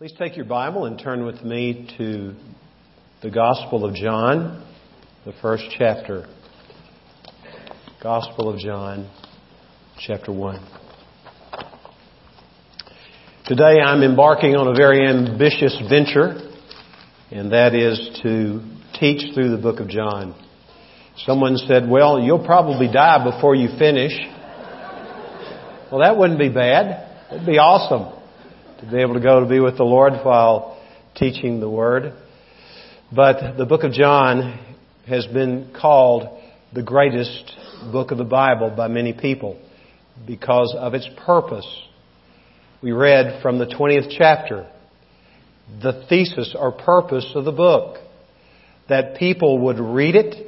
Please take your Bible and turn with me to the Gospel of John, the first chapter. Gospel of John, chapter 1. Today I'm embarking on a very ambitious venture, and that is to teach through the book of John. Someone said, well, you'll probably die before you finish. Well, that wouldn't be bad. It'd be awesome to be able to go to be with the Lord while teaching the Word. But the book of John has been called the greatest book of the Bible by many people because of its purpose. We read from the 20th chapter the thesis or purpose of the book that people would read it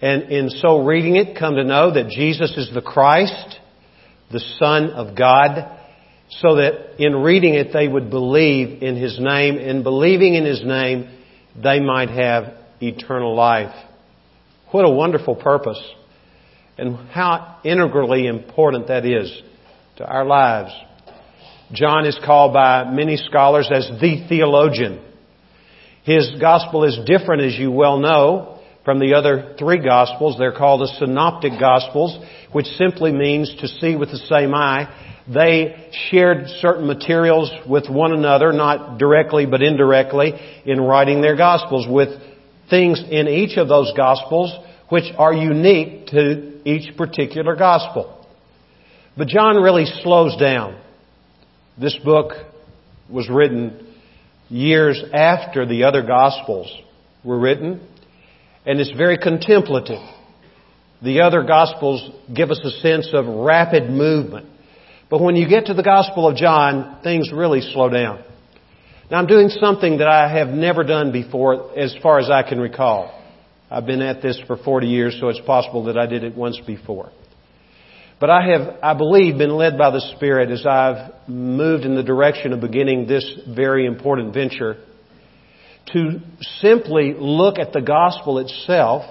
and in so reading it come to know that Jesus is the Christ, the Son of God, so that in reading it they would believe in His name. and believing in His name, they might have eternal life. What a wonderful purpose. And how integrally important that is to our lives. John is called by many scholars as the theologian. His gospel is different, as you well know, from the other three gospels. They're called the synoptic gospels, which simply means to see with the same eye. They shared certain materials with one another, not directly but indirectly, in writing their Gospels with things in each of those Gospels which are unique to each particular Gospel. But John really slows down. This book was written years after the other Gospels were written, and it's very contemplative. The other Gospels give us a sense of rapid movement. But when you get to the Gospel of John, things really slow down. Now I'm doing something that I have never done before as far as I can recall. I've been at this for 40 years, so it's possible that I did it once before. But I have, I believe, been led by the Spirit as I've moved in the direction of beginning this very important venture to simply look at the gospel itself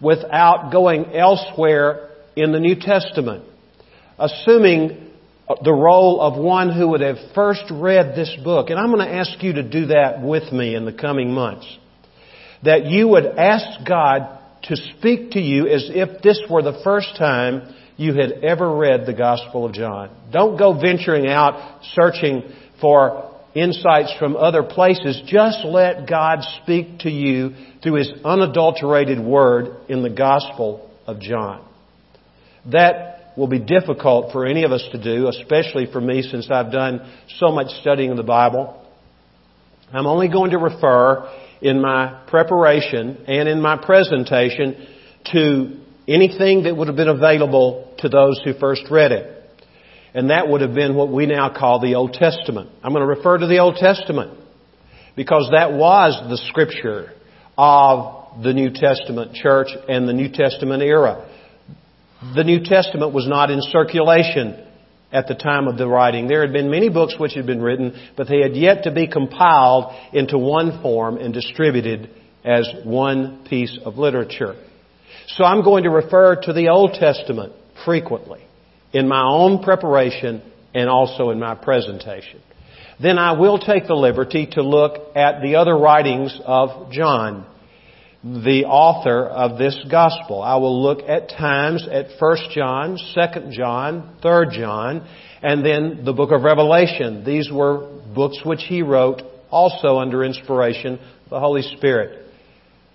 without going elsewhere in the New Testament assuming the role of one who would have first read this book. And I'm going to ask you to do that with me in the coming months. That you would ask God to speak to you as if this were the first time you had ever read the Gospel of John. Don't go venturing out searching for insights from other places. Just let God speak to you through His unadulterated Word in the Gospel of John. That will be difficult for any of us to do, especially for me since I've done so much studying of the Bible. I'm only going to refer in my preparation and in my presentation to anything that would have been available to those who first read it. And that would have been what we now call the Old Testament. I'm going to refer to the Old Testament because that was the scripture of the New Testament church and the New Testament era. The New Testament was not in circulation at the time of the writing. There had been many books which had been written, but they had yet to be compiled into one form and distributed as one piece of literature. So I'm going to refer to the Old Testament frequently in my own preparation and also in my presentation. Then I will take the liberty to look at the other writings of John the author of this gospel. I will look at times at 1 John, 2 John, 3 John, and then the book of Revelation. These were books which he wrote also under inspiration of the Holy Spirit.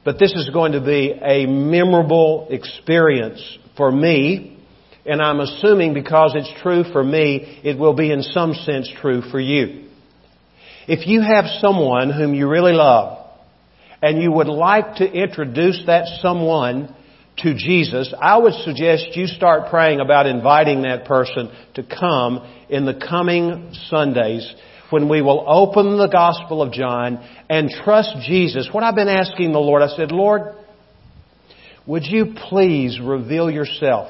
But this is going to be a memorable experience for me, and I'm assuming because it's true for me, it will be in some sense true for you. If you have someone whom you really love, and you would like to introduce that someone to Jesus, I would suggest you start praying about inviting that person to come in the coming Sundays when we will open the Gospel of John and trust Jesus. What I've been asking the Lord, I said, Lord, would you please reveal yourself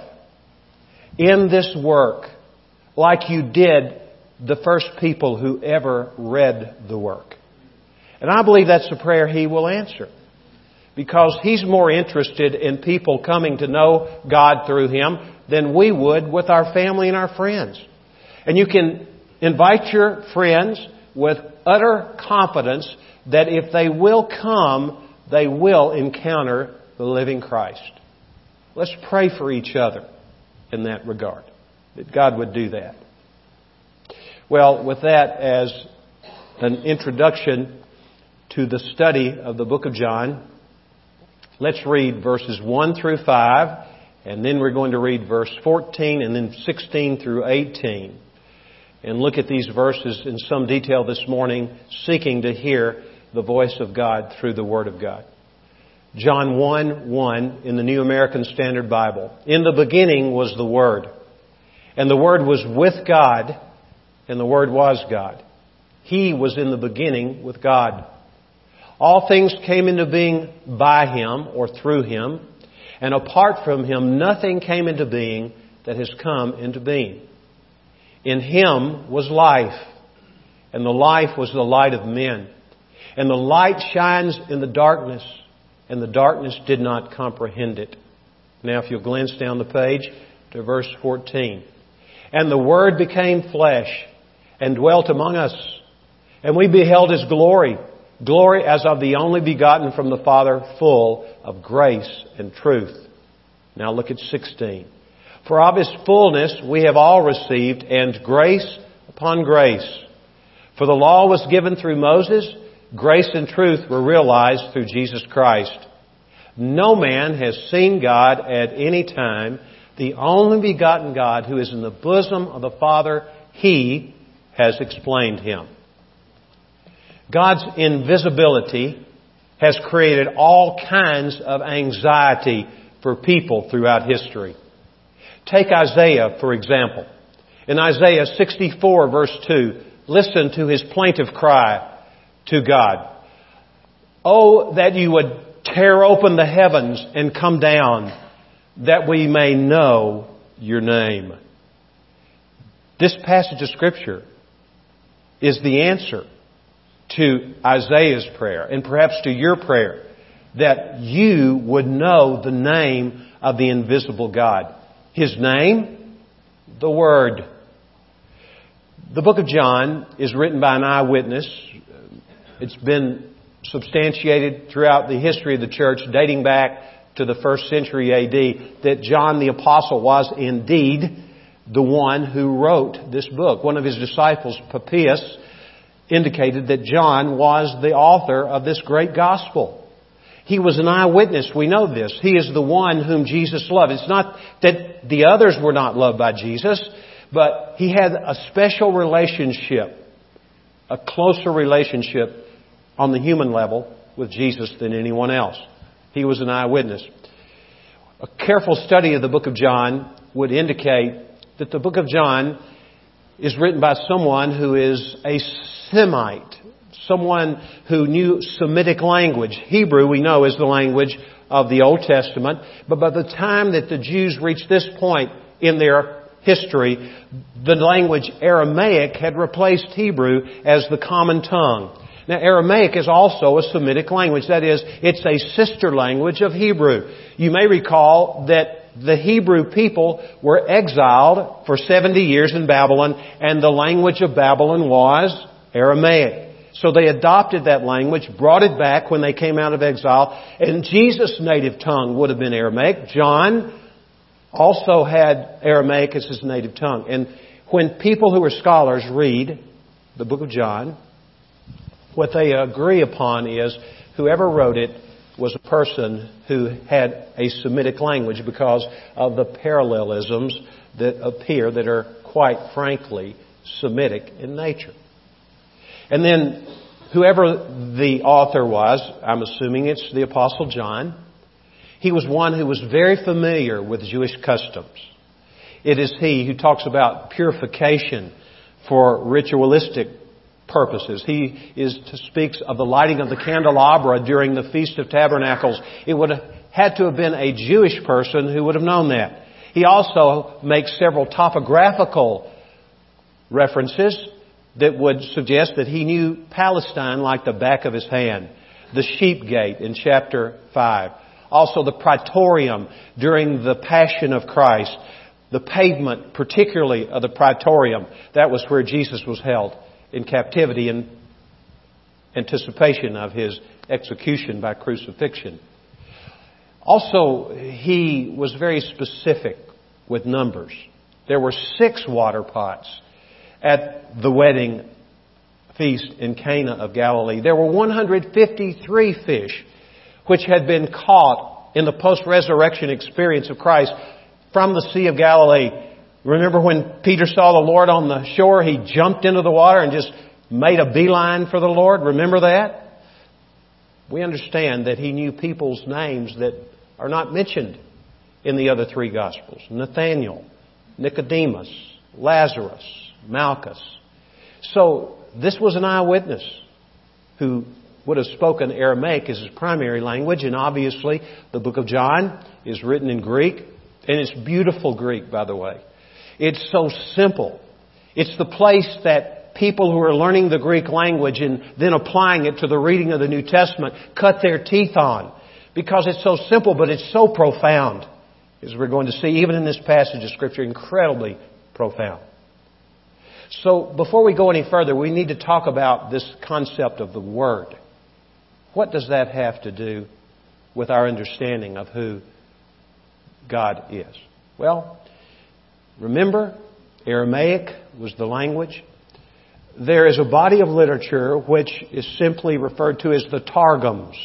in this work like you did the first people who ever read the work? And I believe that's the prayer He will answer. Because He's more interested in people coming to know God through Him than we would with our family and our friends. And you can invite your friends with utter confidence that if they will come, they will encounter the living Christ. Let's pray for each other in that regard, that God would do that. Well, with that as an introduction to the study of the book of John, let's read verses 1 through 5, and then we're going to read verse 14 and then 16 through 18. And look at these verses in some detail this morning, seeking to hear the voice of God through the Word of God. John 1 1 in the New American Standard Bible. In the beginning was the Word, and the Word was with God, and the Word was God. He was in the beginning with God. All things came into being by Him or through Him, and apart from Him, nothing came into being that has come into being. In Him was life, and the life was the light of men. And the light shines in the darkness, and the darkness did not comprehend it. Now, if you'll glance down the page to verse 14. And the Word became flesh and dwelt among us, and we beheld His glory, glory as of the only begotten from the Father, full of grace and truth. Now look at 16. For of His fullness we have all received, and grace upon grace. For the law was given through Moses, grace and truth were realized through Jesus Christ. No man has seen God at any time. The only begotten God who is in the bosom of the Father, He has explained Him. God's invisibility has created all kinds of anxiety for people throughout history. Take Isaiah, for example. In Isaiah 64 verse 2, listen to his plaintive cry to God. Oh, that you would tear open the heavens and come down that we may know your name. This passage of scripture is the answer to Isaiah's prayer and perhaps to your prayer that you would know the name of the invisible God. His name, the Word. The book of John is written by an eyewitness. It's been substantiated throughout the history of the church, dating back to the first century AD, that John the Apostle was indeed the one who wrote this book. One of his disciples, Papias, indicated that John was the author of this great gospel. He was an eyewitness. We know this. He is the one whom Jesus loved. It's not that the others were not loved by Jesus, but he had a special relationship, a closer relationship on the human level with Jesus than anyone else. He was an eyewitness. A careful study of the book of John would indicate that the book of John is written by someone who is a Semite, someone who knew Semitic language. Hebrew, we know, is the language of the Old Testament. But by the time that the Jews reached this point in their history, the language Aramaic had replaced Hebrew as the common tongue. Now, Aramaic is also a Semitic language. That is, it's a sister language of Hebrew. You may recall that the Hebrew people were exiled for 70 years in Babylon, and the language of Babylon was Aramaic. So they adopted that language, brought it back when they came out of exile, and Jesus' native tongue would have been Aramaic. John also had Aramaic as his native tongue. And when people who are scholars read the book of John, what they agree upon is whoever wrote it was a person who had a Semitic language because of the parallelisms that appear that are quite frankly Semitic in nature. And then whoever the author was, I'm assuming it's the Apostle John, he was one who was very familiar with Jewish customs. It is he who talks about purification for ritualistic purposes. He is, speaks of the lighting of the candelabra during the Feast of Tabernacles. It would have had to have been a Jewish person who would have known that. He also makes several topographical references that would suggest that he knew Palestine like the back of his hand. The sheep gate in chapter 5. Also the praetorium during the passion of Christ. The pavement, particularly of the praetorium, that was where Jesus was held. in captivity in anticipation of his execution by crucifixion. Also, he was very specific with numbers. There were six water pots at the wedding feast in Cana of Galilee. There were 153 fish which had been caught in the post-resurrection experience of Christ from the Sea of Galilee. Remember when Peter saw the Lord on the shore, he jumped into the water and just made a beeline for the Lord? Remember that? We understand that he knew people's names that are not mentioned in the other three Gospels. Nathaniel, Nicodemus, Lazarus, Malchus. So, this was an eyewitness who would have spoken Aramaic as his primary language, and obviously the book of John is written in Greek, and it's beautiful Greek, by the way. It's so simple. It's the place that people who are learning the Greek language and then applying it to the reading of the New Testament cut their teeth on because it's so simple, but it's so profound, as we're going to see, even in this passage of Scripture, incredibly profound. So, before we go any further, we need to talk about this concept of the Word. What does that have to do with our understanding of who God is? Well, remember, Aramaic was the language. There is a body of literature which is simply referred to as the Targums.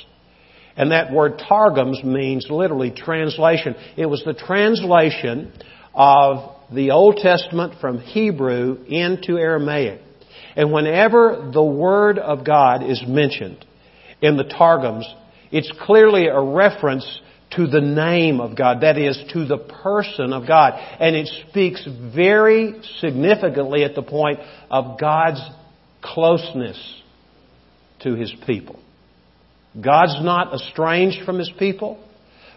And that word Targums means literally translation. It was the translation of the Old Testament from Hebrew into Aramaic. And whenever the Word of God is mentioned in the Targums, it's clearly a reference to the name of God, that is, to the person of God. And it speaks very significantly at the point of God's closeness to His people. God's not estranged from His people.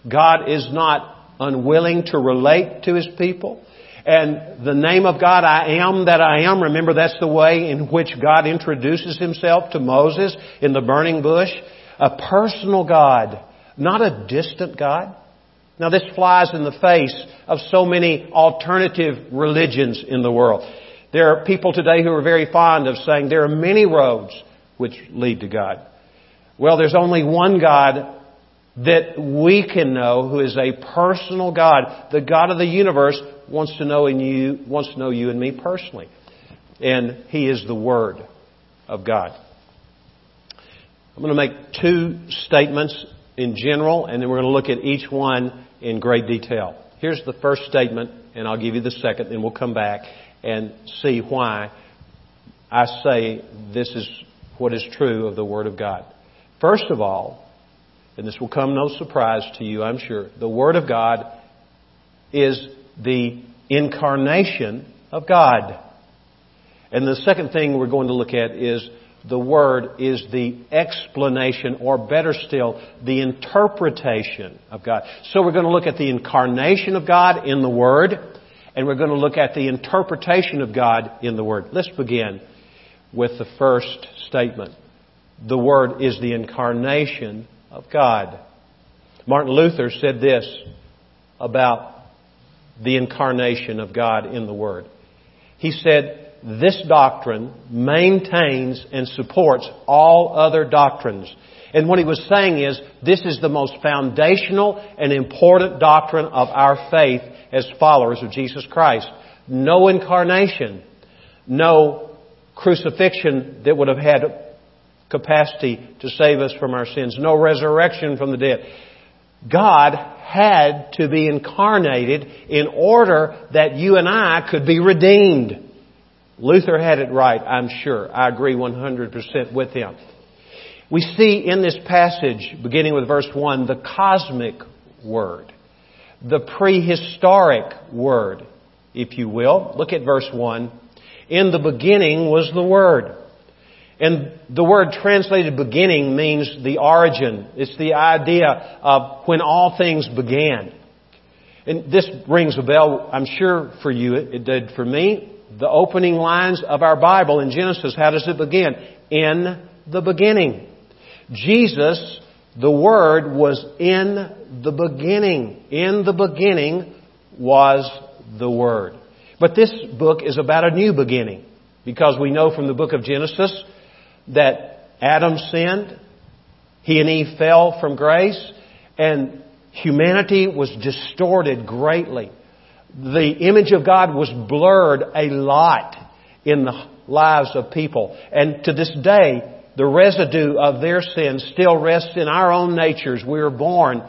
God is not unwilling to relate to His people. And the name of God, I am that I am, remember that's the way in which God introduces Himself to Moses in the burning bush. A personal God, not a distant God. Now this flies in the face of so many alternative religions in the world. There are people today who are very fond of saying there are many roads which lead to God. Well, there's only one God that we can know who is a personal God. The God of the universe wants to know in you, wants to know you and me personally. And He is the Word of God. I'm going to make two statements in general, and then we're going to look at each one in great detail. Here's the first statement, and I'll give you the second, then we'll come back and see why I say this is what is true of the Word of God. First of all, and this will come no surprise to you, I'm sure, the Word of God is the incarnation of God. And the second thing we're going to look at is the Word is the explanation, or better still, the interpretation of God. So we're going to look at the incarnation of God in the Word, and we're going to look at the interpretation of God in the Word. Let's begin with the first statement. The Word is the incarnation of God. Martin Luther said this about the incarnation of God in the Word. He said, this doctrine maintains and supports all other doctrines. And what he was saying is, this is the most foundational and important doctrine of our faith as followers of Jesus Christ. No incarnation, no crucifixion that would have had capacity to save us from our sins, no resurrection from the dead. God had to be incarnated in order that you and I could be redeemed. Luther had it right, I'm sure. I agree 100% with him. We see in this passage, beginning with verse 1, the cosmic word, the prehistoric word, if you will. Look at verse 1. In the beginning was the Word. And the word translated beginning means the origin. It's the idea of when all things began. And this rings a bell, I'm sure for you, it did for me the opening lines of our Bible in Genesis, how does it begin? In the beginning. Jesus, the Word, was in the beginning. In the beginning was the Word. But this book is about a new beginning. Because we know from the book of Genesis that Adam sinned, he and Eve fell from grace, and humanity was distorted greatly. The image of God was blurred a lot in the lives of people. And to this day, the residue of their sin still rests in our own natures. We are born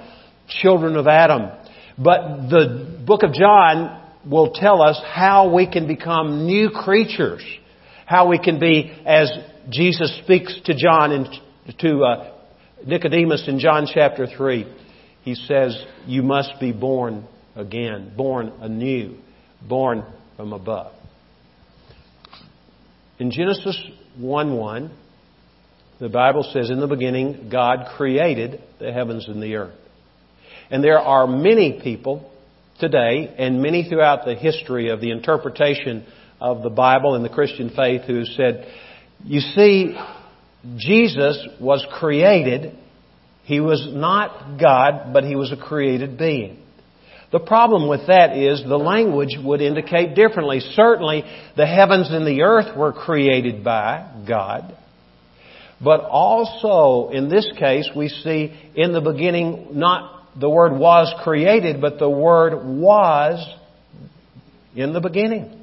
children of Adam. But the book of John will tell us how we can become new creatures. How we can be, as Jesus speaks to John and to uh, Nicodemus in John chapter 3, he says, You must be born again, born anew, born from above. In Genesis 1 1, the Bible says, In the beginning, God created the heavens and the earth. And there are many people today, and many throughout the history of the interpretation of the Bible and the Christian faith, who said, You see, Jesus was created. He was not God, but he was a created being. The problem with that is the language would indicate differently. Certainly, the heavens and the earth were created by God. But also, in this case, we see in the beginning not the word was created, but the word was in the beginning.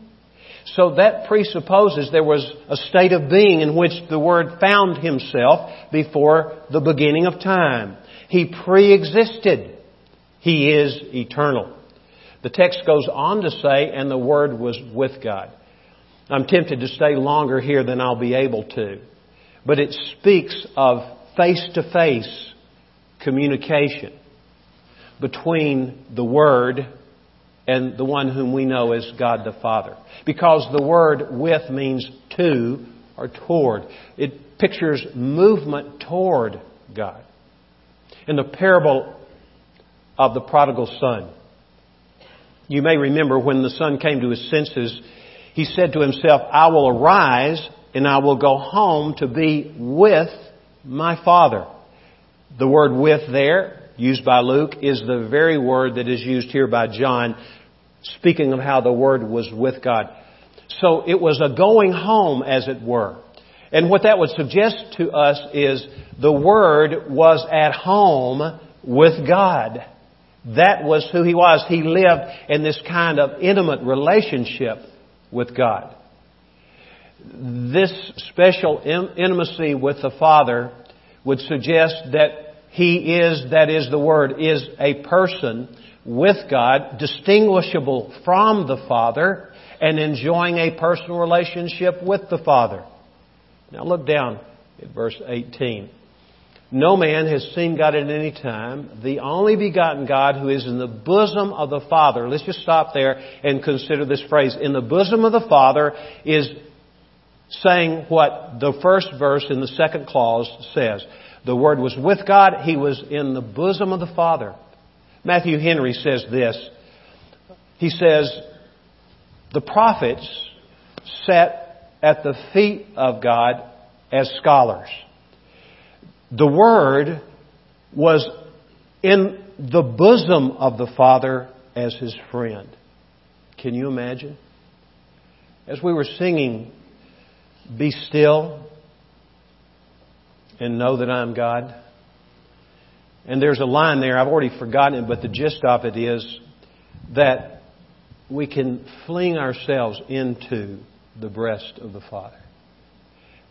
So that presupposes there was a state of being in which the Word found Himself before the beginning of time. He pre-existed. He is eternal. The text goes on to say, and the Word was with God. I'm tempted to stay longer here than I'll be able to. But it speaks of face-to-face communication between the Word and the one whom we know as God the Father. Because the word with means to or toward. It pictures movement toward God. In the parable of the prodigal son, you may remember when the son came to his senses, he said to himself, I will arise and I will go home to be with my father. The word with there used by Luke is the very word that is used here by John, speaking of how the Word was with God. So it was a going home, as it were. And what that would suggest to us is the Word was at home with God. That was who He was. He lived in this kind of intimate relationship with God. This special intimacy with the Father would suggest that he is, that is the Word, is a person with God, distinguishable from the Father, and enjoying a personal relationship with the Father. Now look down at verse 18. No man has seen God at any time. The only begotten God who is in the bosom of the Father. Let's just stop there and consider this phrase. In the bosom of the Father is saying what the first verse in the second clause says. The Word was with God. He was in the bosom of the Father. Matthew Henry says this. He says, the prophets sat at the feet of God as scholars. The Word was in the bosom of the Father as His friend. Can you imagine? As we were singing, Be Still and know that I'm God? And there's a line there, I've already forgotten it, but the gist of it is that we can fling ourselves into the breast of the Father.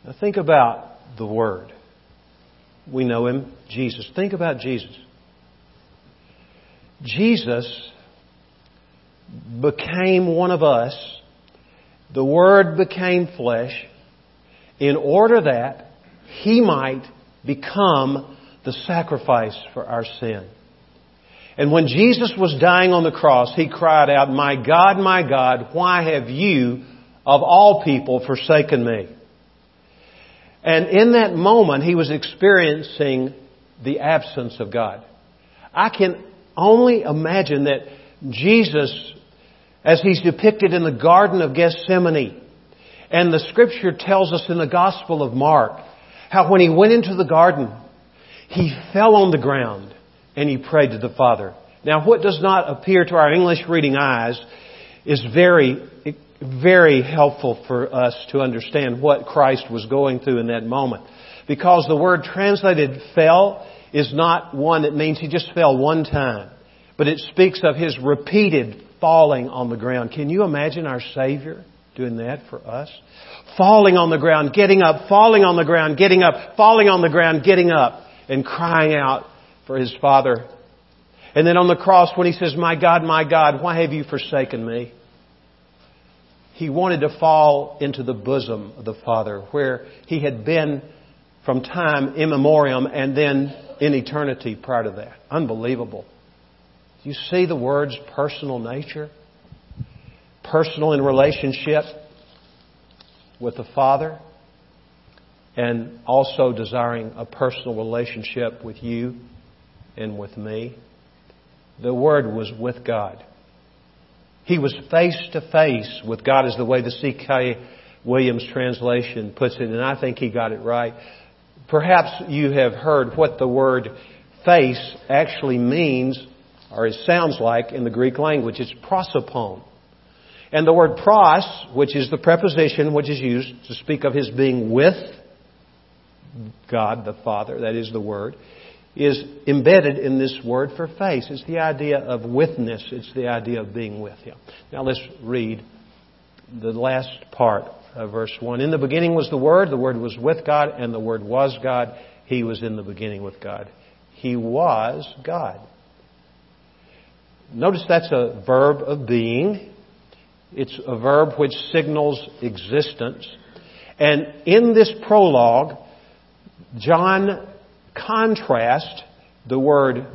Now think about the Word. We know Him, Jesus. Think about Jesus. Jesus became one of us. The Word became flesh in order that he might become the sacrifice for our sin. And when Jesus was dying on the cross, he cried out, My God, my God, why have you, of all people, forsaken me? And in that moment, he was experiencing the absence of God. I can only imagine that Jesus, as he's depicted in the Garden of Gethsemane, and the scripture tells us in the Gospel of Mark, how when he went into the garden, he fell on the ground and he prayed to the Father. Now, what does not appear to our English reading eyes is very very helpful for us to understand what Christ was going through in that moment. Because the word translated fell is not one that means he just fell one time, but it speaks of his repeated falling on the ground. Can you imagine our Savior doing that for us? Falling on the ground, getting up, falling on the ground, getting up, falling on the ground, getting up, and crying out for his Father. And then on the cross when he says, My God, my God, why have you forsaken me? He wanted to fall into the bosom of the Father where he had been from time immemorial and then in eternity prior to that. Unbelievable. You see the word's personal nature? Personal in relationship with the Father and also desiring a personal relationship with you and with me. The Word was with God. He was face to face with God, is the way the C.K. Williams translation puts it, and I think he got it right. Perhaps you have heard what the word face actually means, or it sounds like in the Greek language. It's prosopon. And the word pros, which is the preposition which is used to speak of his being with God the Father, that is the word, is embedded in this word for face. It's the idea of witness. It's the idea of being with Him. Now let's read the last part of verse 1. In the beginning was the Word, the Word was with God, and the Word was God. He was in the beginning with God. He was God. Notice that's a verb of being. It's a verb which signals existence. And in this prologue, John contrasts the word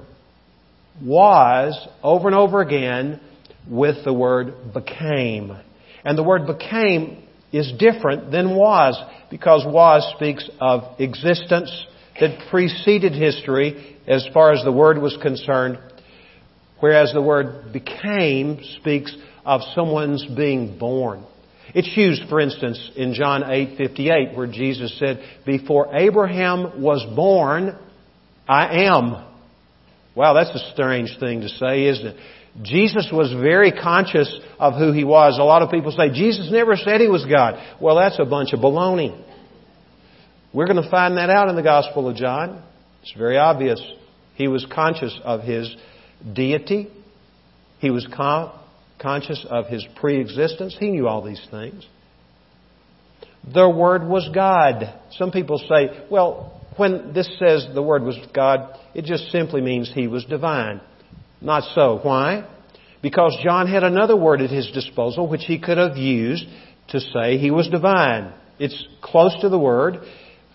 was over and over again with the word became. And the word became is different than was because was speaks of existence that preceded history as far as the word was concerned, whereas the word became speaks of someone's being born. It's used, for instance, in John 8:58 where Jesus said, "Before Abraham was born, I am." Wow, that's a strange thing to say, isn't it? Jesus was very conscious of who he was. A lot of people say, Jesus never said he was God. Well, that's a bunch of baloney. We're going to find that out in the Gospel of John. It's very obvious. He was conscious of his deity. He was conscious of his pre-existence. He knew all these things. The Word was God. Some people say, well, when this says the Word was God, it just simply means He was divine. Not so. Why? Because John had another word at his disposal which he could have used to say he was divine. It's close to the word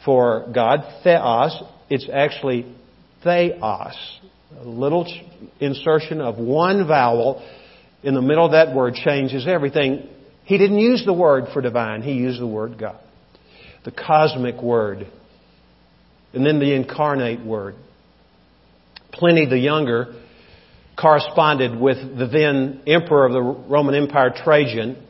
for God, theos. It's actually theios. A little insertion of one vowel in the middle of that word changes everything. He didn't use the word for divine, he used the word God. The cosmic word. And then the incarnate word. Pliny the Younger corresponded with the then emperor of the Roman Empire, Trajan,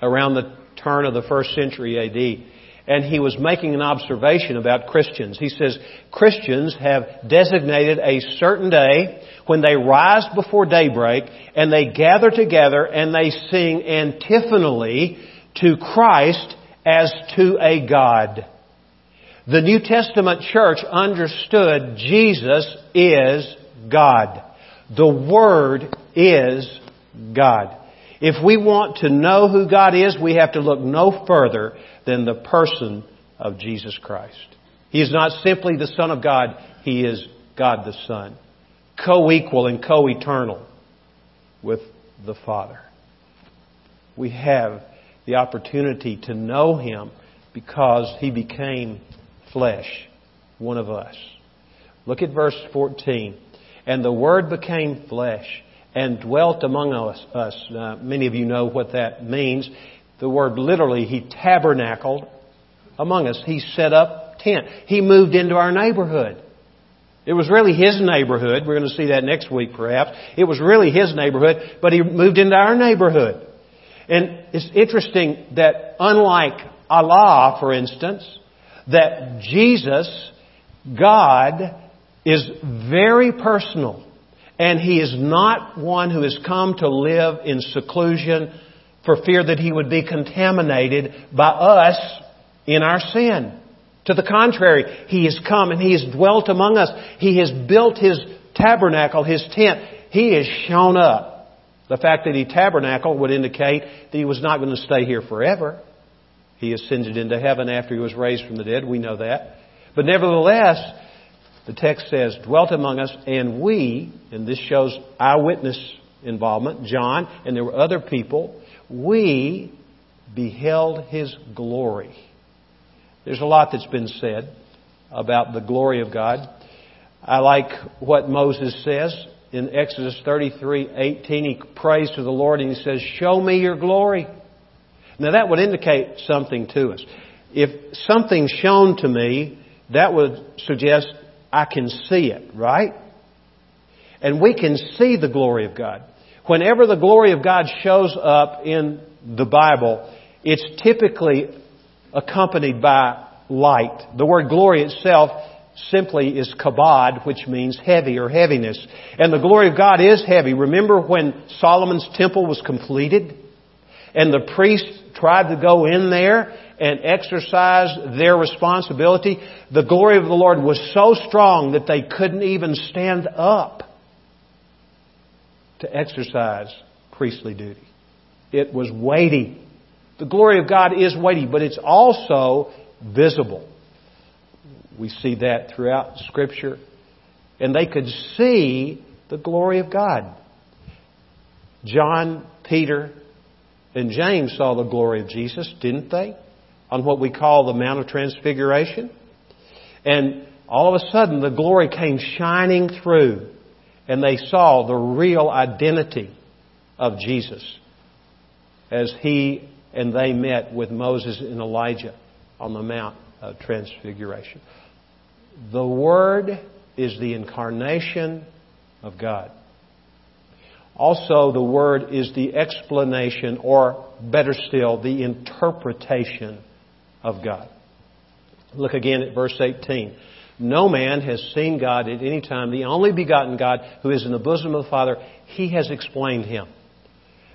around the turn of the first century AD. And he was making an observation about Christians. He says, Christians have designated a certain day when they rise before daybreak and they gather together and they sing antiphonally to Christ as to a God. The New Testament church understood Jesus is God. The Word is God. If we want to know who God is, we have to look no further than the person of Jesus Christ. He is not simply the Son of God, He is God the Son. Co-equal and co-eternal with the Father. We have the opportunity to know Him because He became flesh, one of us. Look at verse 14. And the Word became flesh and dwelt among us. us. Uh, many of you know what that means. The word literally, He tabernacled among us. He set up tent. He moved into our neighborhood. It was really His neighborhood. We're going to see that next week perhaps. It was really His neighborhood, but He moved into our neighborhood. And it's interesting that unlike Allah, for instance, that Jesus, God, is very personal. And he is not one who has come to live in seclusion for fear that he would be contaminated by us in our sin. To the contrary, he has come and he has dwelt among us. He has built his tabernacle, his tent. He has shown up. The fact that he tabernacled would indicate that he was not going to stay here forever. He ascended into heaven after he was raised from the dead. We know that. But nevertheless, the text says, dwelt among us, and we, and this shows eyewitness involvement, John, and there were other people, we beheld his glory. There's a lot that's been said about the glory of God. I like what Moses says in Exodus 33:18. He prays to the Lord and he says, "Show me your glory." Now that would indicate something to us. If something's shown to me, that would suggest I can see it, right? And we can see the glory of God. Whenever the glory of God shows up in the Bible, it's typically accompanied by light. The word glory itself simply is kabod, which means heavy or heaviness. And the glory of God is heavy. Remember when Solomon's temple was completed? And the priests tried to go in there and exercise their responsibility. The glory of the Lord was so strong that they couldn't even stand up to exercise priestly duty. It was weighty. The glory of God is weighty, but it's also visible. We see that throughout Scripture. And they could see the glory of God. John, Peter, and James saw the glory of Jesus, didn't they? On what we call the Mount of Transfiguration. And all of a sudden, the glory came shining through, and they saw the real identity of Jesus as he and they met with Moses and Elijah on the Mount of Transfiguration. The Word is the incarnation of God. Also, the Word is the explanation, or better still, the interpretation of God. Look again at verse 18. No man has seen God at any time. The only begotten God who is in the bosom of the Father, He has explained Him.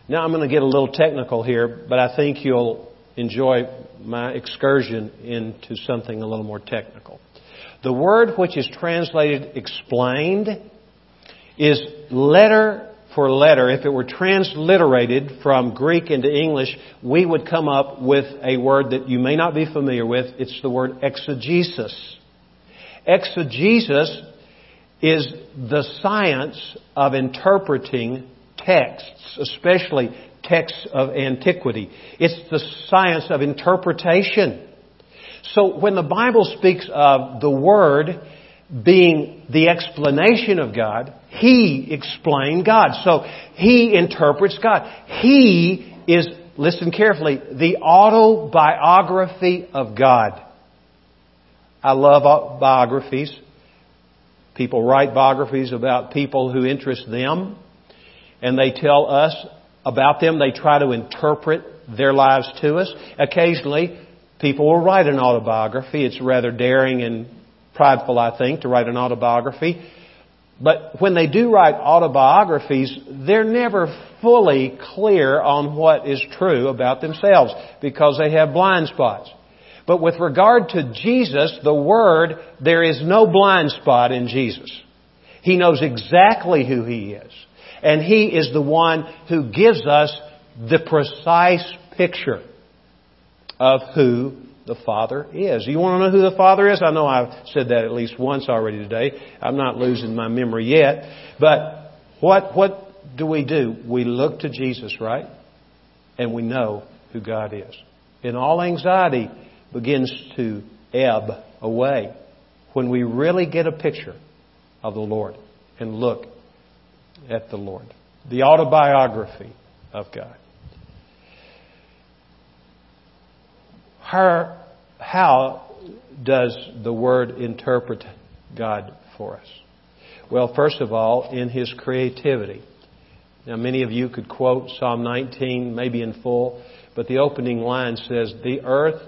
Now I'm going to get a little technical here, but I think you'll enjoy my excursion into something a little more technical. The word which is translated explained is letter for letter. If it were transliterated from Greek into English, we would come up with a word that you may not be familiar with. It's the word exegesis. Exegesis is the science of interpreting texts, especially texts of antiquity. It's the science of interpretation. So when the Bible speaks of the Word being the explanation of God, He explained God. So He interprets God. He is, listen carefully, the autobiography of God. I love biographies. People write biographies about people who interest them and they tell us about them. They try to interpret their lives to us. Occasionally, people will write an autobiography. It's rather daring and prideful, I think, to write an autobiography. But when they do write autobiographies, they're never fully clear on what is true about themselves because they have blind spots. But with regard to Jesus, the Word, there is no blind spot in Jesus. He knows exactly who He is. And He is the one who gives us the precise picture of who the Father is. You want to know who the Father is? I know I've said that at least once already today. I'm not losing my memory yet. But what, what do we do? We look to Jesus, right? And we know who God is. And all anxiety begins to ebb away when we really get a picture of the Lord and look at the Lord. The autobiography of God. How, how does the Word interpret God for us? Well, first of all, in His creativity. Now, many of you could quote Psalm 19, maybe in full, but the opening line says, The earth,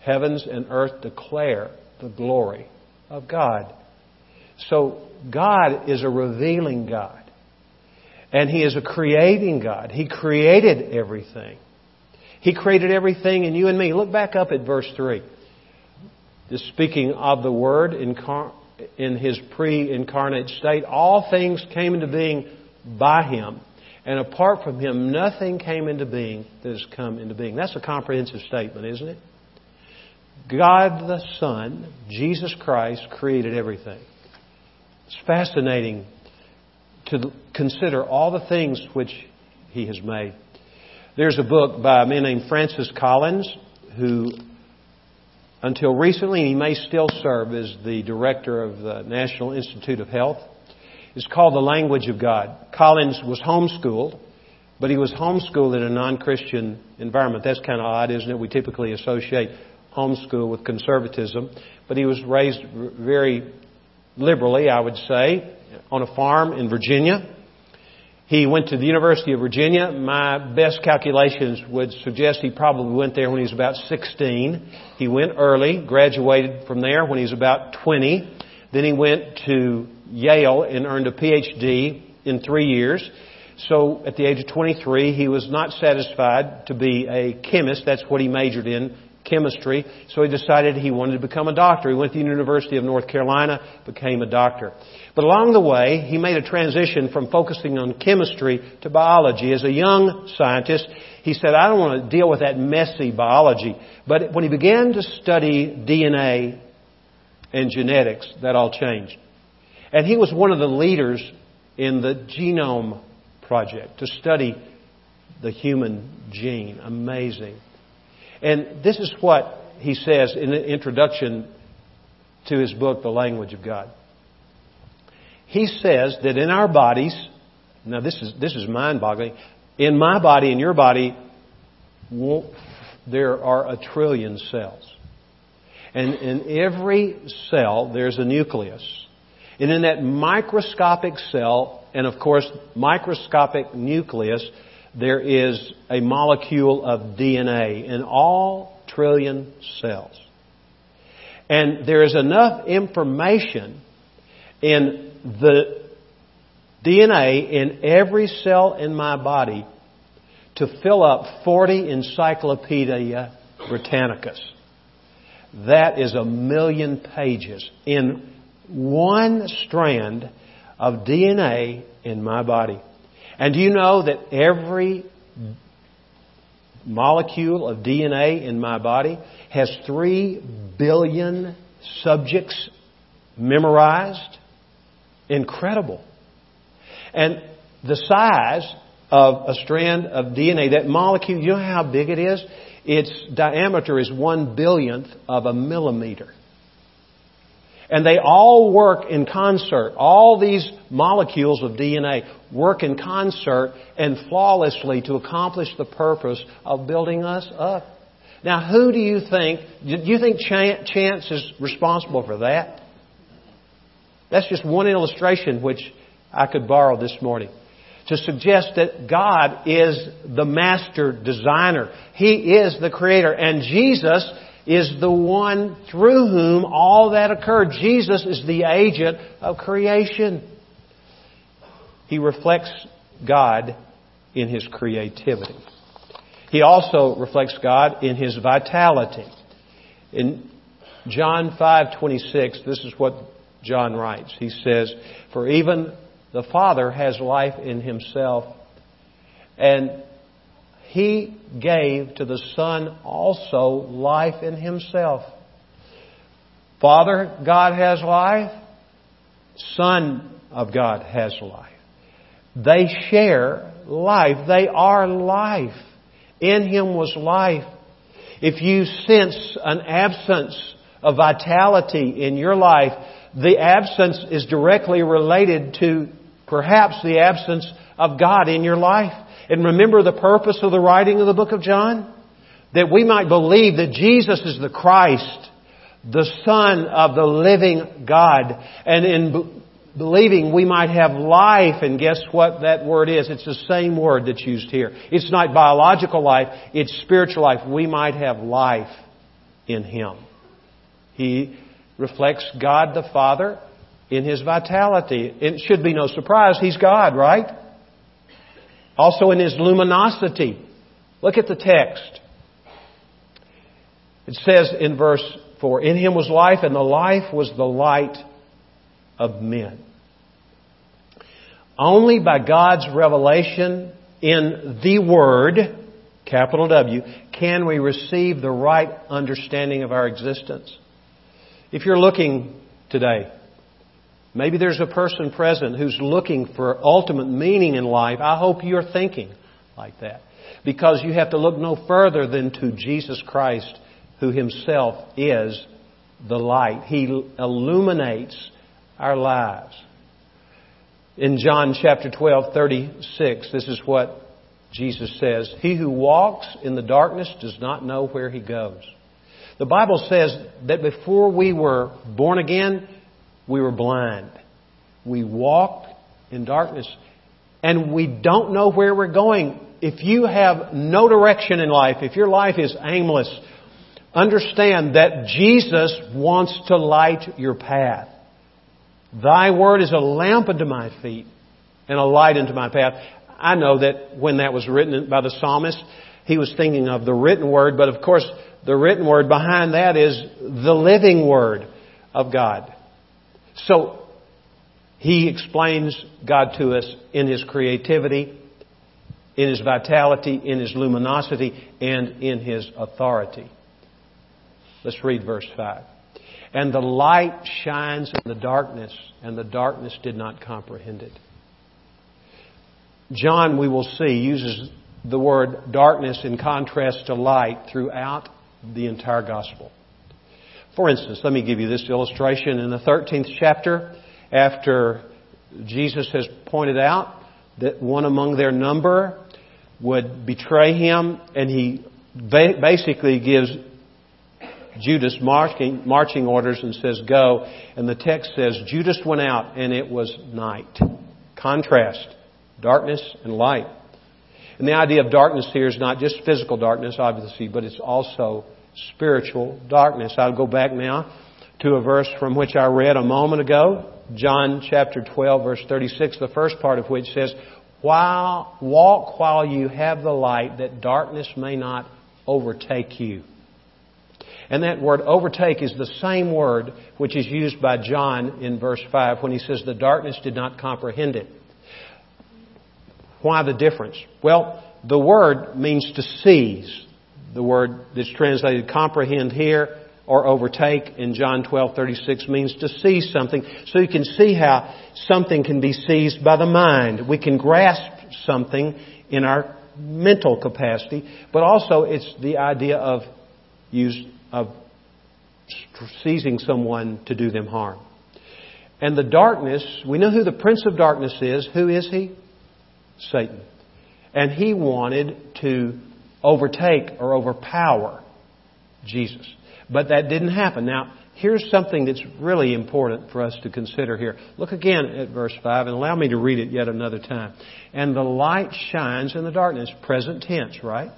heavens and earth declare the glory of God. So God is a revealing God. And He is a creating God. He created everything. He created everything in you and me. Look back up at verse 3. Just speaking of the Word in His pre-incarnate state, all things came into being by Him. And apart from Him, nothing came into being that has come into being. That's a comprehensive statement, isn't it? God the Son, Jesus Christ, created everything. It's fascinating to consider all the things which He has made. There's a book by a man named Francis Collins who, until recently, he may still serve as the director of the National Institute of Health. It's called The Language of God. Collins was homeschooled, but he was homeschooled in a non-Christian environment. That's kind of odd, isn't it? We typically associate homeschool with conservatism, but he was raised very liberally, I would say, on a farm in Virginia. He went to the University of Virginia. My best calculations would suggest he probably went there when he was about 16. He went early, graduated from there when he was about 20. Then he went to Yale and earned a PhD in three years. So at the age of 23, he was not satisfied to be a chemist. That's what he majored in chemistry, so he decided he wanted to become a doctor. He went to the University of North Carolina, became a doctor. But along the way, he made a transition from focusing on chemistry to biology. As a young scientist, he said, I don't want to deal with that messy biology. But when he began to study DNA and genetics, that all changed. And he was one of the leaders in the Genome Project to study the human gene. Amazing. And this is what he says in the introduction to his book, The Language of God. He says that in our bodies, now this is, this is mind boggling, in my body, in your body, there are a trillion cells. And in every cell, there's a nucleus. And in that microscopic cell, and of course, microscopic nucleus, there is a molecule of DNA in all trillion cells. And there is enough information in the DNA in every cell in my body to fill up 40 Encyclopedia Britannicas. That is a million pages in one strand of DNA in my body. And do you know that every molecule of DNA in my body has three billion subjects memorized? Incredible. And the size of a strand of DNA, that molecule, you know how big it is? Its diameter is one billionth of a millimeter. And they all work in concert. All these molecules of DNA work in concert and flawlessly to accomplish the purpose of building us up. Now, who do you think, do you think chance is responsible for that? That's just one illustration which I could borrow this morning to suggest that God is the master designer. He is the creator. And Jesus is the one through whom all that occurred. Jesus is the agent of creation. He reflects God in his creativity. He also reflects God in his vitality. In John 5:26, this is what John writes. He says, "For even the Father has life in himself, and he gave to the Son also life in Himself. Father, God has life. Son of God has life. They share life. They are life. In Him was life. If you sense an absence of vitality in your life, the absence is directly related to perhaps the absence of God in your life. And remember the purpose of the writing of the book of John? That we might believe that Jesus is the Christ, the Son of the living God. And in believing we might have life, and guess what that word is? It's the same word that's used here. It's not biological life, it's spiritual life. We might have life in Him. He reflects God the Father in His vitality. It should be no surprise, He's God, right? Also in His luminosity. Look at the text. It says in verse 4, In Him was life, and the life was the light of men. Only by God's revelation in the Word, capital W, can we receive the right understanding of our existence. If you're looking today, maybe there's a person present who's looking for ultimate meaning in life. I hope you're thinking like that. Because you have to look no further than to Jesus Christ, who Himself is the light. He illuminates our lives. In John chapter 12, 36, this is what Jesus says He who walks in the darkness does not know where he goes. The Bible says that before we were born again, we were blind. We walked in darkness and we don't know where we're going. If you have no direction in life, if your life is aimless, understand that Jesus wants to light your path. Thy word is a lamp unto my feet and a light unto my path. I know that when that was written by the psalmist, he was thinking of the written word, but of course, the written word behind that is the living word of God. So, he explains God to us in his creativity, in his vitality, in his luminosity, and in his authority. Let's read verse 5. And the light shines in the darkness, and the darkness did not comprehend it. John, we will see, uses the word darkness in contrast to light throughout the entire gospel. For instance, let me give you this illustration. In the 13th chapter, after Jesus has pointed out that one among their number would betray him, and he basically gives Judas marching, marching orders and says, Go. And the text says, Judas went out, and it was night. Contrast darkness and light. And the idea of darkness here is not just physical darkness, obviously, but it's also spiritual darkness. I'll go back now to a verse from which I read a moment ago, John chapter 12, verse 36, the first part of which says, while, Walk while you have the light, that darkness may not overtake you. And that word overtake is the same word which is used by John in verse 5 when he says, The darkness did not comprehend it. Why the difference? Well, the word means to seize. The word that's translated comprehend here or overtake in John 12:36 means to seize something. So you can see how something can be seized by the mind. We can grasp something in our mental capacity, but also it's the idea of use of seizing someone to do them harm. And the darkness, we know who the prince of darkness is. Who is he? Satan. And he wanted to overtake or overpower Jesus. But that didn't happen. Now, here's something that's really important for us to consider here. Look again at verse 5 and allow me to read it yet another time. And the light shines in the darkness. Present tense, right?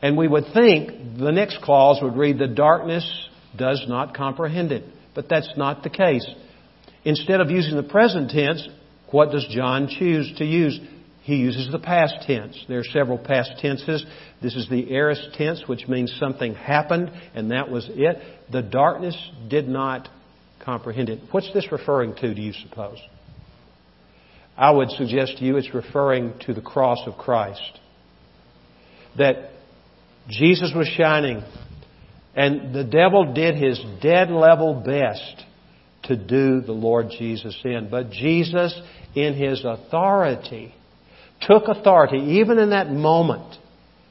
And we would think the next clause would read, the darkness does not comprehend it. But that's not the case. Instead of using the present tense, what does John choose to use? He uses the past tense. There are several past tenses. This is the aorist tense, which means something happened and that was it. The darkness did not comprehend it. What's this referring to, do you suppose? I would suggest to you it's referring to the cross of Christ. That Jesus was shining and the devil did his dead level best to do the Lord Jesus in. But Jesus, in his authority, took authority, even in that moment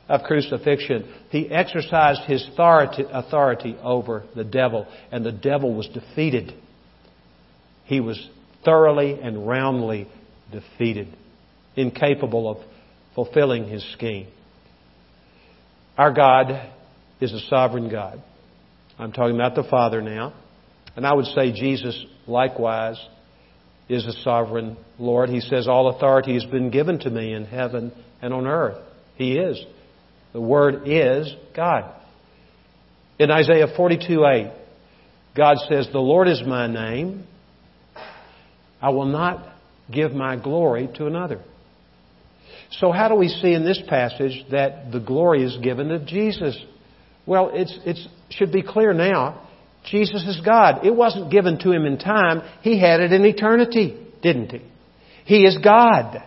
of crucifixion, he exercised his authority, authority over the devil, and the devil was defeated. He was thoroughly and roundly defeated, incapable of fulfilling his scheme. Our God is a sovereign God. I'm talking about the Father now. And I would say Jesus likewise is a sovereign Lord. He says, All authority has been given to me in heaven and on earth. He is. The Word is God. In Isaiah 42 8, God says, The Lord is my name. I will not give my glory to another. So how do we see in this passage that the glory is given to Jesus? Well, it's, it should be clear now. Jesus is God. It wasn't given to him in time. He had it in eternity, didn't he? He is God.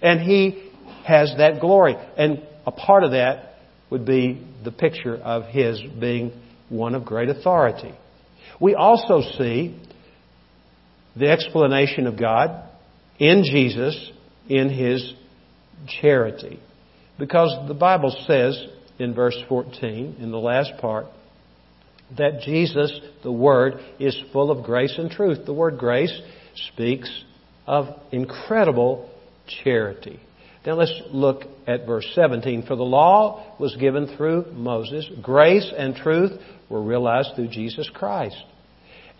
And he has that glory. And a part of that would be the picture of his being one of great authority. We also see the explanation of God in Jesus in his charity. Because the Bible says in verse 14, in the last part, that Jesus, the Word, is full of grace and truth. The word grace speaks of incredible charity. Now let's look at verse 17. For the law was given through Moses. Grace and truth were realized through Jesus Christ.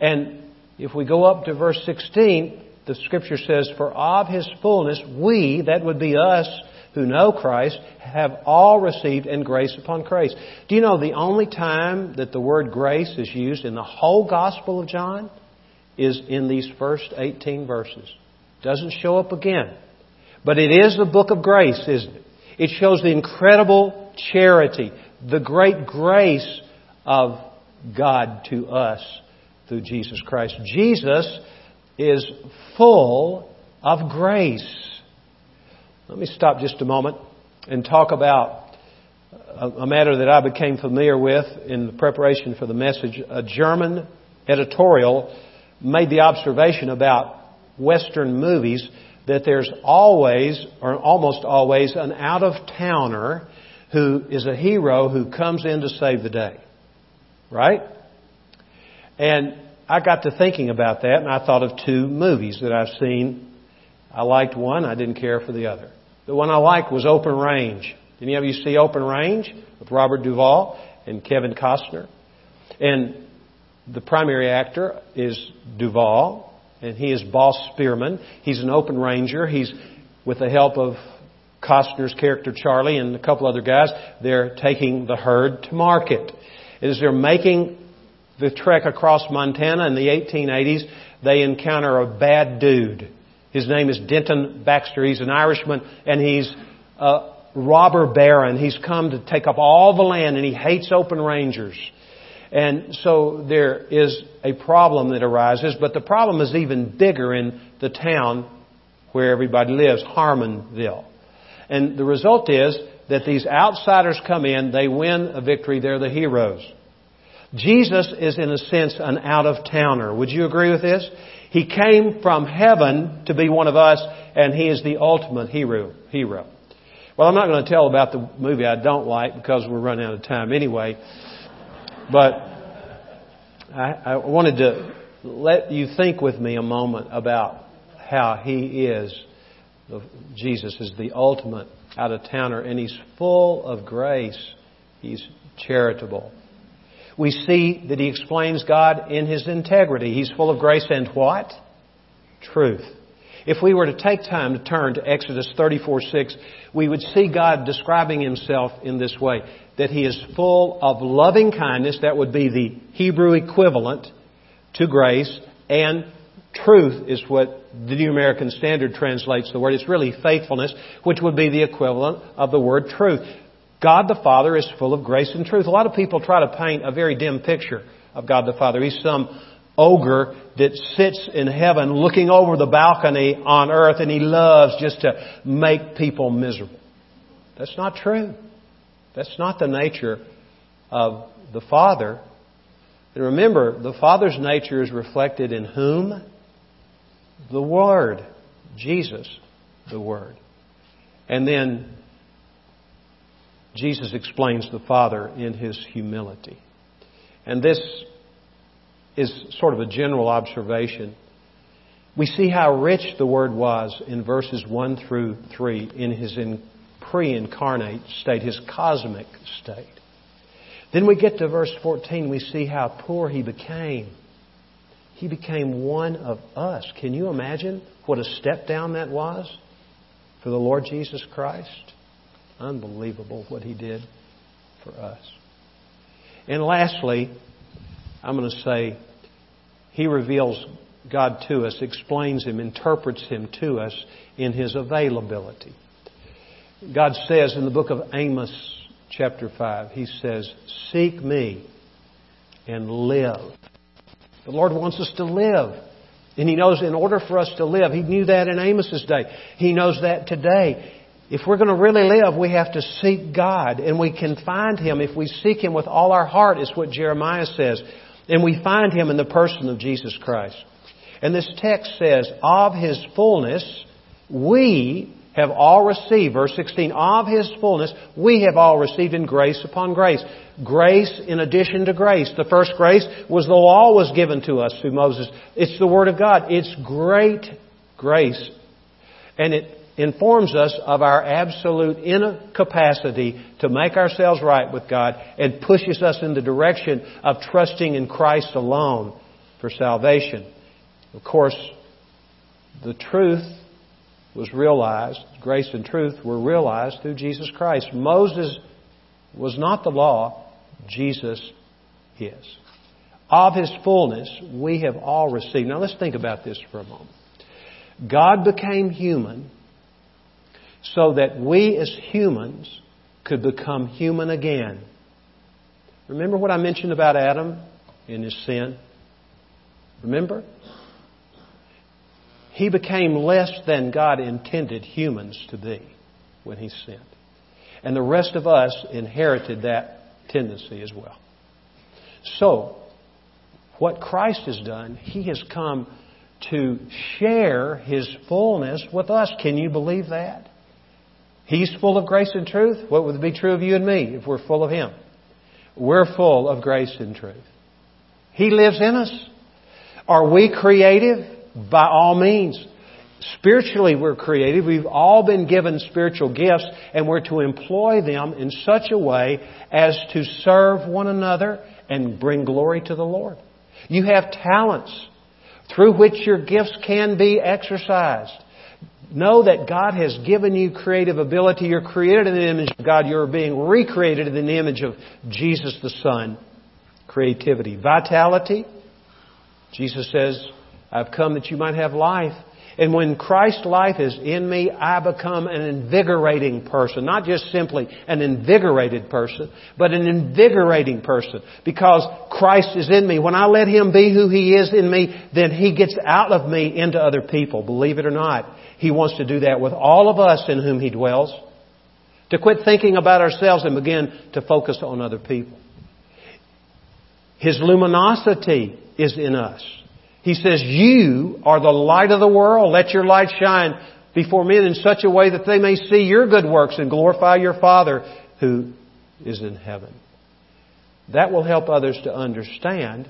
And if we go up to verse 16, the scripture says, For of his fullness we, that would be us who know Christ, have all received in grace upon grace. Do you know the only time that the word grace is used in the whole Gospel of John is in these first 18 verses? Doesn't show up again. But it is the book of grace, isn't it? It shows the incredible charity, the great grace of God to us through Jesus Christ. Jesus is full of grace. Let me stop just a moment and talk about a, matter that I became familiar with in the preparation for the message. A German editorial made the observation about Western movies that there's always, or almost always, an out of towner who is a hero who comes in to save the day. Right? And I got to thinking about that, and I thought of two movies that I've seen. I liked one, I didn't care for the other. The one I like was Open Range. Did any of you see Open Range with Robert Duvall and Kevin Costner? And the primary actor is Duvall, and he is Boss Spearman. He's an open ranger. He's with the help of Costner's character Charlie and a couple other guys. They're taking the herd to market. As they're making the trek across Montana in the 1880s, they encounter a bad dude. His name is Denton Baxter. He's an Irishman and he's a robber baron. He's come to take up all the land and he hates open rangers. And so there is a problem that arises, but the problem is even bigger in the town where everybody lives, Harmonville. And the result is that these outsiders come in, they win a victory, they're the heroes. Jesus is, in a sense, an out of towner. Would you agree with this? He came from heaven to be one of us, and he is the ultimate hero. hero. Well, I'm not going to tell about the movie I don't like because we're running out of time anyway. But I, I wanted to let you think with me a moment about how he is. Jesus is the ultimate out of towner, and he's full of grace. He's charitable we see that he explains God in his integrity. He's full of grace and what? Truth. If we were to take time to turn to Exodus 34 6, we would see God describing himself in this way that he is full of loving kindness, that would be the Hebrew equivalent to grace, and truth is what the New American Standard translates the word. It's really faithfulness, which would be the equivalent of the word truth. God the Father is full of grace and truth. A lot of people try to paint a very dim picture of God the Father. He's some ogre that sits in heaven looking over the balcony on earth and he loves just to make people miserable. That's not true. That's not the nature of the Father. And remember, the Father's nature is reflected in whom? The Word. Jesus, the Word. And then Jesus explains the Father in his humility. And this is sort of a general observation. We see how rich the Word was in verses 1 through 3 in his pre incarnate state, his cosmic state. Then we get to verse 14, we see how poor he became. He became one of us. Can you imagine what a step down that was for the Lord Jesus Christ? Unbelievable what he did for us. And lastly, I'm going to say, he reveals God to us, explains him, interprets him to us in his availability. God says in the book of Amos, chapter 5, He says, Seek me and live. The Lord wants us to live. And He knows in order for us to live, He knew that in Amos's day. He knows that today. If we're going to really live, we have to seek God. And we can find Him if we seek Him with all our heart, is what Jeremiah says. And we find Him in the person of Jesus Christ. And this text says, of His fullness, we have all received, verse 16, of His fullness, we have all received in grace upon grace. Grace in addition to grace. The first grace was the law was given to us through Moses. It's the Word of God. It's great grace. And it informs us of our absolute incapacity to make ourselves right with God and pushes us in the direction of trusting in Christ alone for salvation. Of course, the truth was realized, grace and truth were realized through Jesus Christ. Moses was not the law, Jesus is. Of His fullness, we have all received. Now let's think about this for a moment. God became human so that we as humans could become human again. Remember what I mentioned about Adam and his sin? Remember? He became less than God intended humans to be when he sinned. And the rest of us inherited that tendency as well. So, what Christ has done, He has come to share His fullness with us. Can you believe that? He's full of grace and truth. What would be true of you and me if we're full of Him? We're full of grace and truth. He lives in us. Are we creative? by all means. Spiritually, we're creative. We've all been given spiritual gifts, and we're to employ them in such a way as to serve one another and bring glory to the Lord. You have talents through which your gifts can be exercised. Know that God has given you creative ability. You're created in the image of God. You're being recreated in the image of Jesus the Son. Creativity. Vitality. Jesus says, I've come that you might have life. And when Christ's life is in me, I become an invigorating person. Not just simply an invigorated person, but an invigorating person. Because Christ is in me. When I let Him be who He is in me, then He gets out of me into other people. Believe it or not. He wants to do that with all of us in whom He dwells. To quit thinking about ourselves and begin to focus on other people. His luminosity is in us. He says, You are the light of the world. Let your light shine before men in such a way that they may see your good works and glorify your Father who is in heaven. That will help others to understand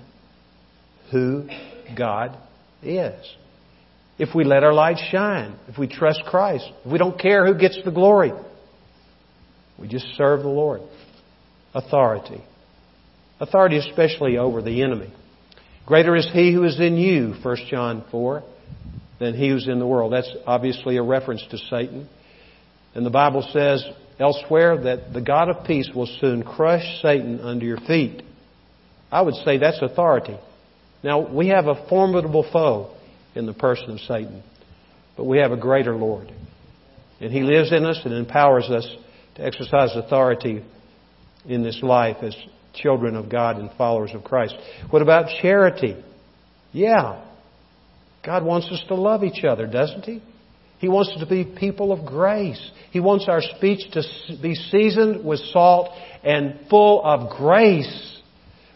who God is. If we let our light shine, if we trust Christ, if we don't care who gets the glory, we just serve the Lord. Authority. Authority especially over the enemy. Greater is he who is in you, 1 John 4, than he who's in the world. That's obviously a reference to Satan. And the Bible says elsewhere that the God of peace will soon crush Satan under your feet. I would say that's authority. Now, we have a formidable foe in the person of Satan, but we have a greater Lord. And he lives in us and empowers us to exercise authority in this life as children of God and followers of Christ. What about charity? Yeah. God wants us to love each other, doesn't He? He wants us to be people of grace. He wants our speech to be seasoned with salt and full of grace.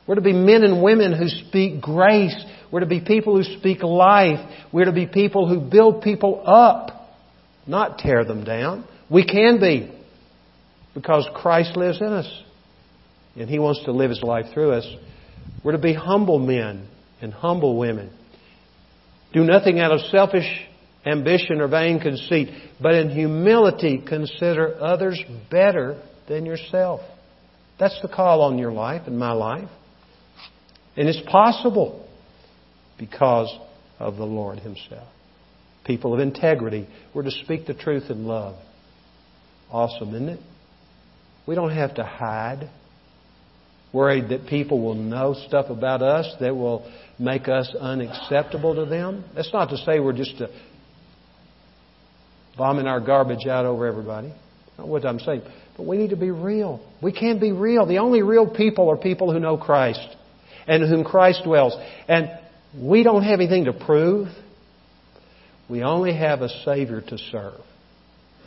We're to be men and women who speak grace. We're to be people who speak life. We're to be people who build people up, not tear them down. We can be because Christ lives in us and He wants to live His life through us. We're to be humble men and humble women. Do nothing out of selfish ambition or vain conceit, but in humility consider others better than yourself. That's the call on your life and my life. And it's possible because of the Lord Himself. People of integrity. We're to speak the truth in love. Awesome, isn't it? We don't have to hide worried that people will know stuff about us that will make us unacceptable to them. That's not to say we're just uh, vomiting our garbage out over everybody. not what I'm saying. But we need to be real. We can't be real. The only real people are people who know Christ and whom Christ dwells. And we don't have anything to prove. We only have a Savior to serve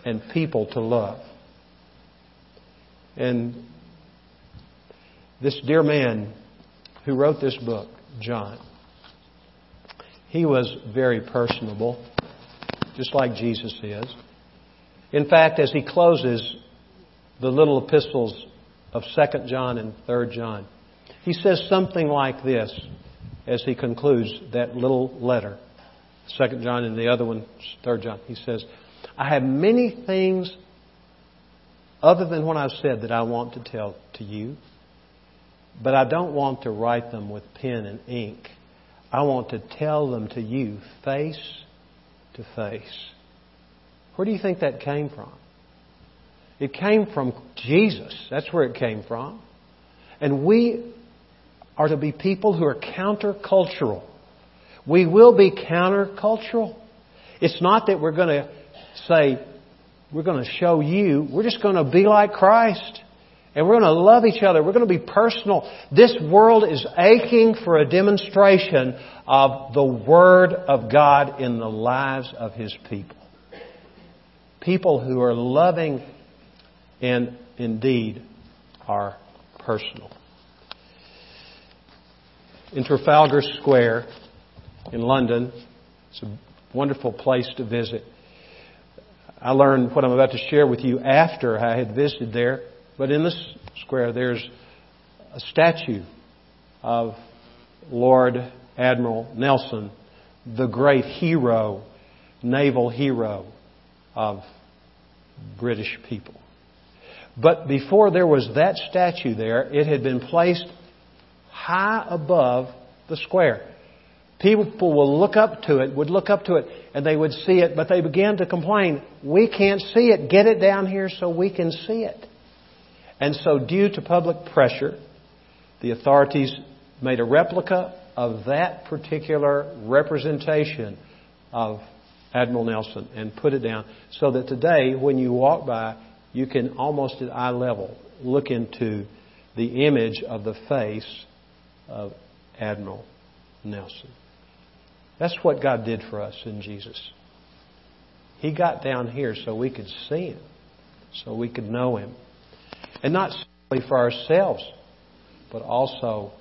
and people to love. And this dear man who wrote this book, John, he was very personable, just like Jesus is. In fact, as he closes the little epistles of 2nd John and 3rd John, he says something like this as he concludes that little letter. 2nd John and the other one, 3rd John. He says, I have many things other than what I've said that I want to tell to you, but I don't want to write them with pen and ink. I want to tell them to you face to face. Where do you think that came from? It came from Jesus. That's where it came from. And we are to be people who are countercultural. We will be countercultural. It's not that we're going to say, we're going to show you, we're just going to be like Christ. And we're going to love each other. We're going to be personal. This world is aching for a demonstration of the Word of God in the lives of His people. People who are loving and indeed are personal. In Trafalgar Square in London, it's a wonderful place to visit. I learned what I'm about to share with you after I had visited there, but in this square there's a statue of Lord Admiral Nelson, the great hero, naval hero of British people. But before there was that statue there, it had been placed high above the square. People will look up to it, would look up to it, and they would see it, but they began to complain, we can't see it. Get it down here so we can see it. And so, due to public pressure, the authorities made a replica of that particular representation of Admiral Nelson and put it down so that today, when you walk by, you can almost at eye level look into the image of the face of Admiral Nelson. That's what God did for us in Jesus. He got down here so we could see Him, so we could know Him. And not simply for ourselves, but also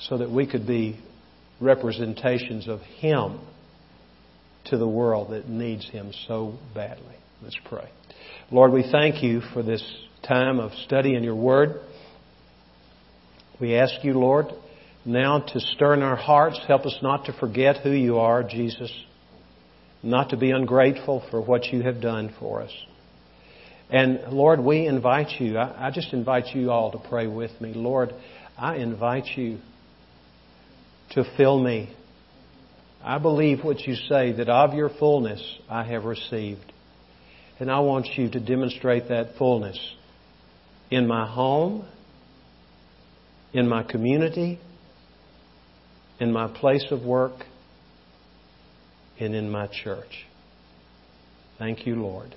so that we could be representations of Him to the world that needs Him so badly. Let's pray. Lord, we thank you for this time of study in your Word. We ask you, Lord, now to stir in our hearts. Help us not to forget who you are, Jesus. Not to be ungrateful for what you have done for us. And Lord, we invite you. I, I just invite you all to pray with me. Lord, I invite you to fill me. I believe what you say that of your fullness I have received. And I want you to demonstrate that fullness in my home, in my community, in my place of work, and in my church. Thank you, Lord.